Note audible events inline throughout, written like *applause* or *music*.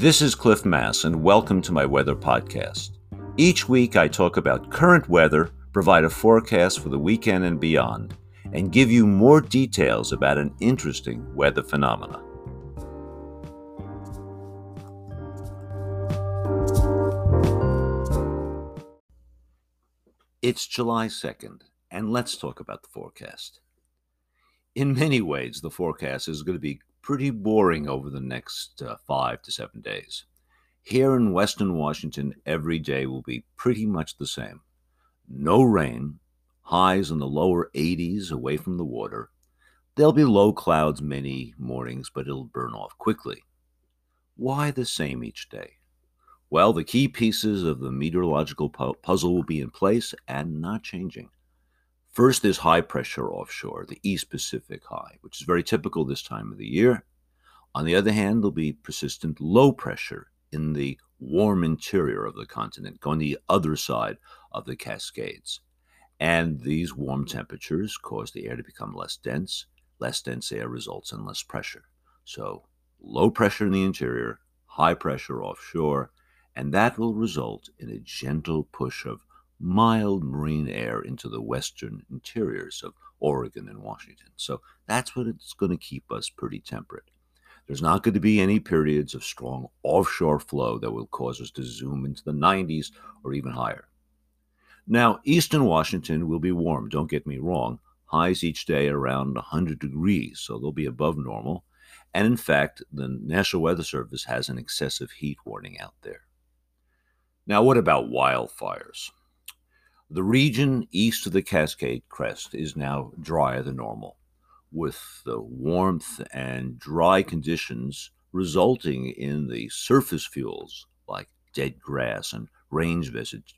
This is Cliff Mass, and welcome to my weather podcast. Each week, I talk about current weather, provide a forecast for the weekend and beyond, and give you more details about an interesting weather phenomena. It's July 2nd, and let's talk about the forecast. In many ways, the forecast is going to be pretty boring over the next uh, five to seven days. Here in Western Washington, every day will be pretty much the same. No rain, highs in the lower 80s away from the water. There'll be low clouds many mornings, but it'll burn off quickly. Why the same each day? Well, the key pieces of the meteorological pu- puzzle will be in place and not changing. First, there's high pressure offshore, the East Pacific high, which is very typical this time of the year. On the other hand, there'll be persistent low pressure in the warm interior of the continent, going the other side of the Cascades. And these warm temperatures cause the air to become less dense. Less dense air results in less pressure. So, low pressure in the interior, high pressure offshore, and that will result in a gentle push of mild marine air into the western interiors of Oregon and Washington. So that's what it's going to keep us pretty temperate. There's not going to be any periods of strong offshore flow that will cause us to zoom into the 90s or even higher. Now, eastern Washington will be warm, don't get me wrong. Highs each day around 100 degrees, so they'll be above normal. And in fact, the National Weather Service has an excessive heat warning out there. Now, what about wildfires? The region east of the Cascade Crest is now drier than normal, with the warmth and dry conditions resulting in the surface fuels like dead grass and range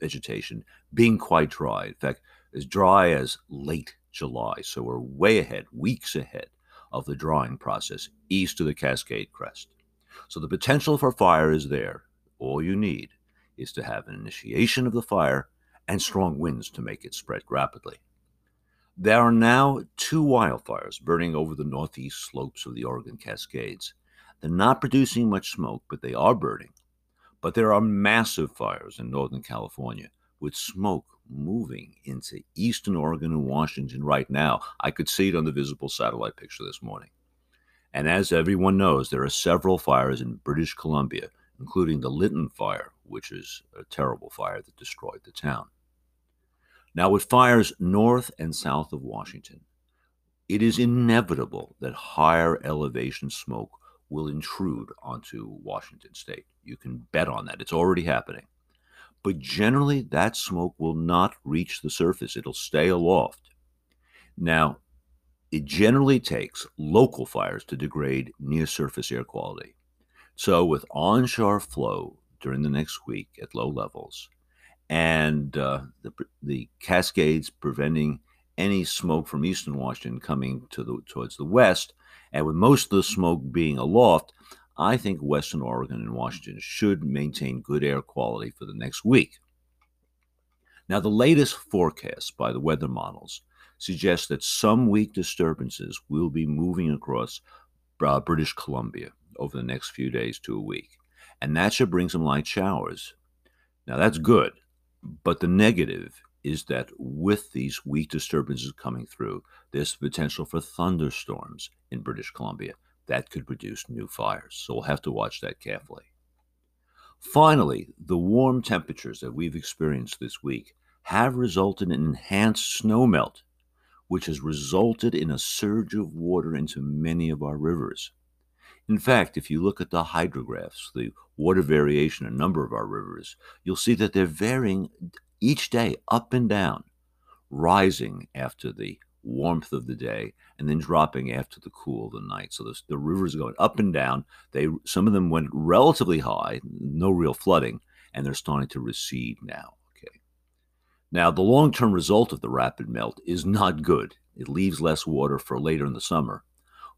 vegetation being quite dry. In fact, as dry as late July. So we're way ahead, weeks ahead of the drying process east of the Cascade Crest. So the potential for fire is there. All you need is to have an initiation of the fire and hmm. strong winds to make it spread rapidly. There are now two wildfires burning over the northeast slopes of the Oregon Cascades. They're not producing much smoke, but they are burning. But there are massive fires in Northern California with smoke moving into eastern Oregon and Washington right now. I could see it on the visible satellite picture this morning. And as everyone knows, there are several fires in British Columbia, including the Lytton Fire, which is a terrible fire that destroyed the town. Now, with fires north and south of Washington, it is inevitable that higher elevation smoke will intrude onto Washington state. You can bet on that. It's already happening. But generally, that smoke will not reach the surface, it'll stay aloft. Now, it generally takes local fires to degrade near surface air quality. So, with onshore flow during the next week at low levels, and uh, the, the cascades preventing any smoke from eastern Washington coming to the, towards the west. And with most of the smoke being aloft, I think Western Oregon and Washington should maintain good air quality for the next week. Now, the latest forecast by the weather models suggests that some weak disturbances will be moving across uh, British Columbia over the next few days to a week. And that should bring some light showers. Now, that's good. But the negative is that with these weak disturbances coming through, there's potential for thunderstorms in British Columbia that could produce new fires. So we'll have to watch that carefully. Finally, the warm temperatures that we've experienced this week have resulted in enhanced snowmelt, which has resulted in a surge of water into many of our rivers. In fact, if you look at the hydrographs, the water variation in a number of our rivers, you'll see that they're varying each day up and down, rising after the warmth of the day and then dropping after the cool of the night. So the, the rivers are going up and down. They some of them went relatively high, no real flooding, and they're starting to recede now. Okay. Now the long-term result of the rapid melt is not good. It leaves less water for later in the summer,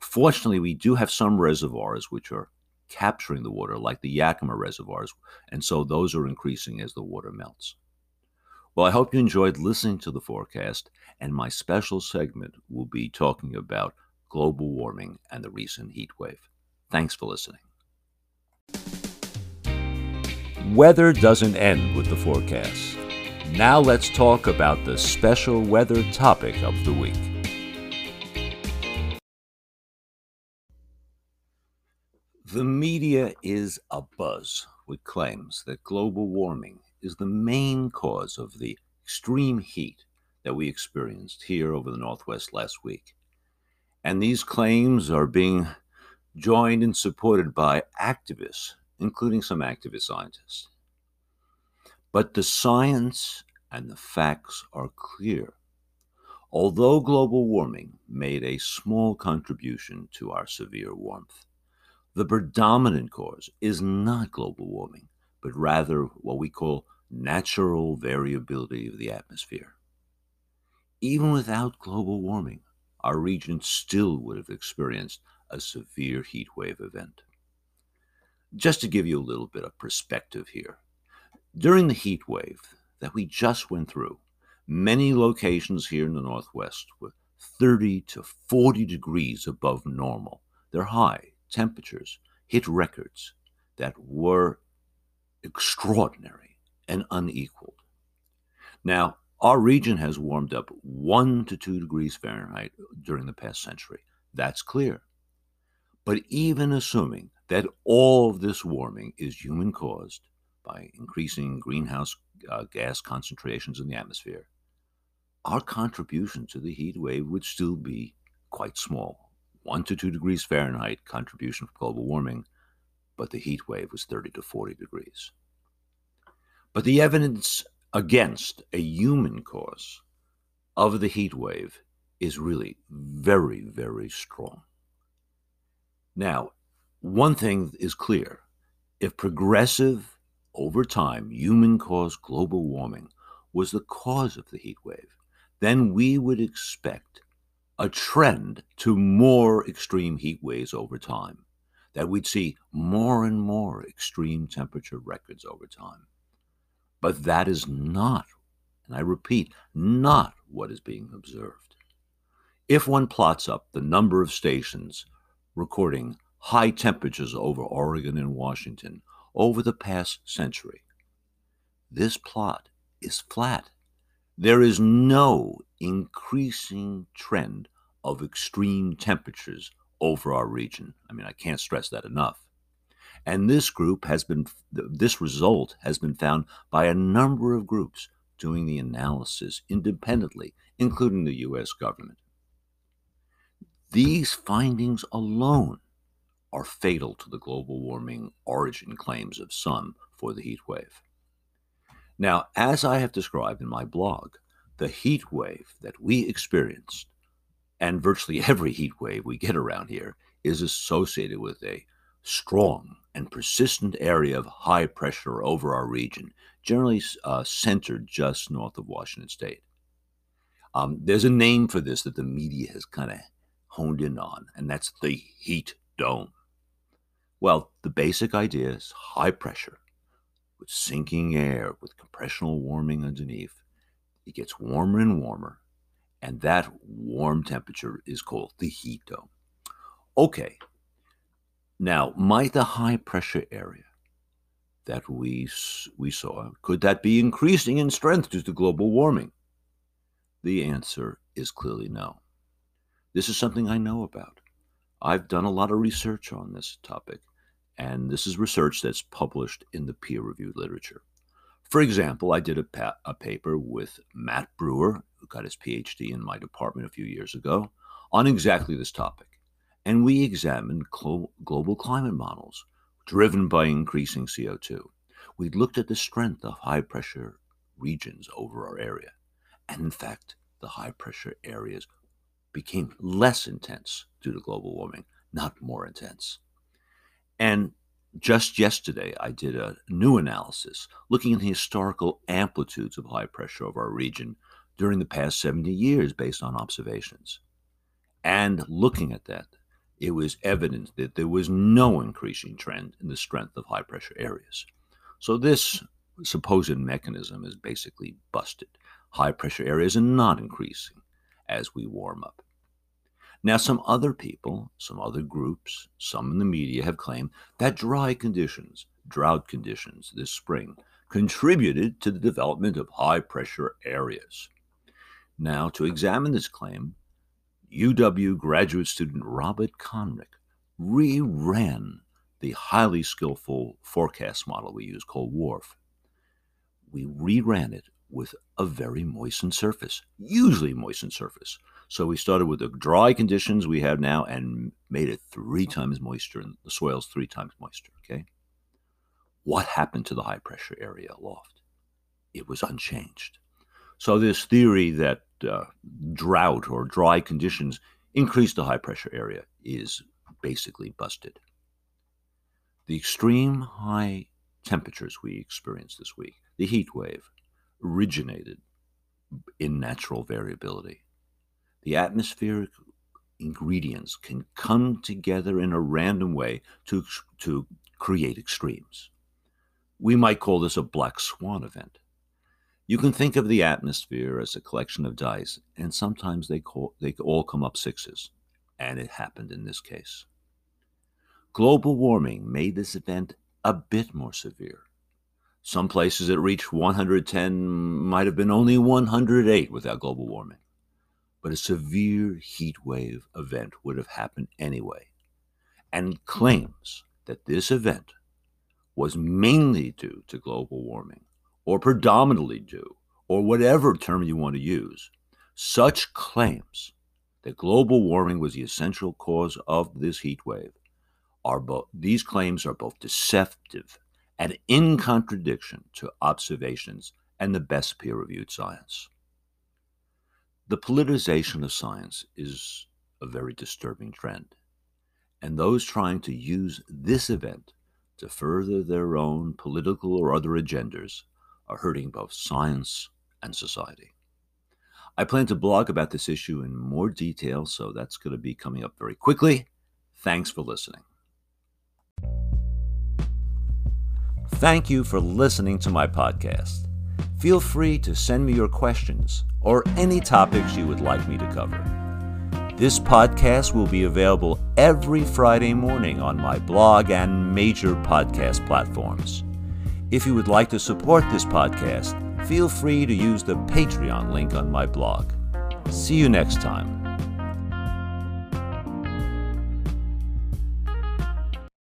Fortunately, we do have some reservoirs which are capturing the water, like the Yakima reservoirs, and so those are increasing as the water melts. Well, I hope you enjoyed listening to the forecast, and my special segment will be talking about global warming and the recent heat wave. Thanks for listening. weather doesn't end with the forecast. Now let's talk about the special weather topic of the week. The media is abuzz with claims that global warming is the main cause of the extreme heat that we experienced here over the Northwest last week. And these claims are being joined and supported by activists, including some activist scientists. But the science and the facts are clear. Although global warming made a small contribution to our severe warmth, the predominant cause is not global warming, but rather what we call natural variability of the atmosphere. Even without global warming, our region still would have experienced a severe heat wave event. Just to give you a little bit of perspective here, during the heat wave that we just went through, many locations here in the Northwest were 30 to 40 degrees above normal. They're high temperatures hit records that were extraordinary and unequaled. Now, our region has warmed up 1 to 2 degrees Fahrenheit during the past century. That's clear. But even assuming that all of this warming is human caused, by increasing greenhouse uh, gas concentrations in the atmosphere, our contribution to the heat wave would still be quite small. One to two degrees Fahrenheit contribution from global warming, but the heat wave was 30 to 40 degrees. But the evidence against a human cause of the heat wave is really very, very strong. Now, one thing is clear if progressive over time, human caused global warming was the cause of the heat wave, then we would expect a trend to more extreme heat waves over time, that we'd see more and more extreme temperature records over time. But that is not, and I repeat, not what is being observed. If one plots up the number of stations recording high temperatures over Oregon and Washington over the past century. This plot is flat. There is no increasing trend of extreme temperatures over our region. I mean, I can't stress that enough. And this group has been, this result has been found by a number of groups doing the analysis independently, including the US government. These findings alone are fatal to the global warming origin claims of some for the heat wave. Now, as I have described in my blog, the heat wave that we experienced, and virtually *laughs* every heat wave we get around here, is associated with a strong and persistent area of high pressure over our region, generally uh, centered just north of Washington state. Um, there's a name for this that the media has kind of honed in on, and that's the heat dome. Well, the basic idea is high pressure with sinking air with compressional warming underneath. It gets warmer and warmer, and that warm temperature is called the heat dome. Okay, now might the high pressure area that we, we saw, could that be increasing in strength due to global warming? The answer is clearly no. This is something I know about. I've done a lot of research on this topic, and this is research that's published in the peer reviewed literature. For example, I did a, pa- a, paper with Matt Brewer, who got his PhD in my department a few years ago, on exactly this topic. And we examined global climate models driven by increasing CO2. We looked at the strength of high pressure regions over our area. And in fact, the high pressure areas became less intense due to global warming, not more intense. And just yesterday, I did a new analysis looking at the historical amplitudes of high pressure over our region during the past 70 years based on observations. And looking at that, it was evident that there was no increasing trend in the strength of high pressure areas. So, this supposed mechanism is basically busted. High pressure areas are not increasing as we warm up. Now, some other people, some other groups, some in the media have claimed that dry conditions drought conditions this spring contributed to the development of high pressure areas. Now, to examine this claim, UW graduate student Robert Conrick reran the highly skillful forecast model we use called WRF. We reran it with a very moistened surface, usually moistened surface. So we started with the dry conditions we have now and made it three times moisture, and the soil's three times moisture. Okay. What happened to the high pressure area aloft? It was unchanged. So this theory that uh, drought or dry conditions increase the high pressure area is basically busted. The extreme high temperatures we experienced this week, the heat wave, originated in natural variability. The atmospheric ingredients can come together in a random way to, to create extremes. We might call this a black swan event. You can think of the atmosphere as a collection of dice, and sometimes they, call, they all come up sixes, and it happened in this case. Global warming made this event a bit more severe. Some places it reached 110 might have been only 108 without global warming. But a severe heat wave event would have happened anyway. And hmm. claims that this event was mainly due to global warming, or predominantly due, or whatever term you want to use, such claims that global warming was the essential cause of this heat wave are both these claims are both deceptive and in contradiction to observations and the best peer reviewed science. The politicization of science is a very disturbing trend, and those trying to use this event to further their own political or other agendas are hurting both science and society. I plan to blog about this issue in more detail, so that's going to be coming up very quickly. Thanks for listening. Thank you for listening to my podcast. Feel free to send me your questions or any topics you would like me to cover. This podcast will be available every Friday morning on my blog and major podcast platforms. If you would like to support this podcast, feel free to use the Patreon link on my blog. See you next time.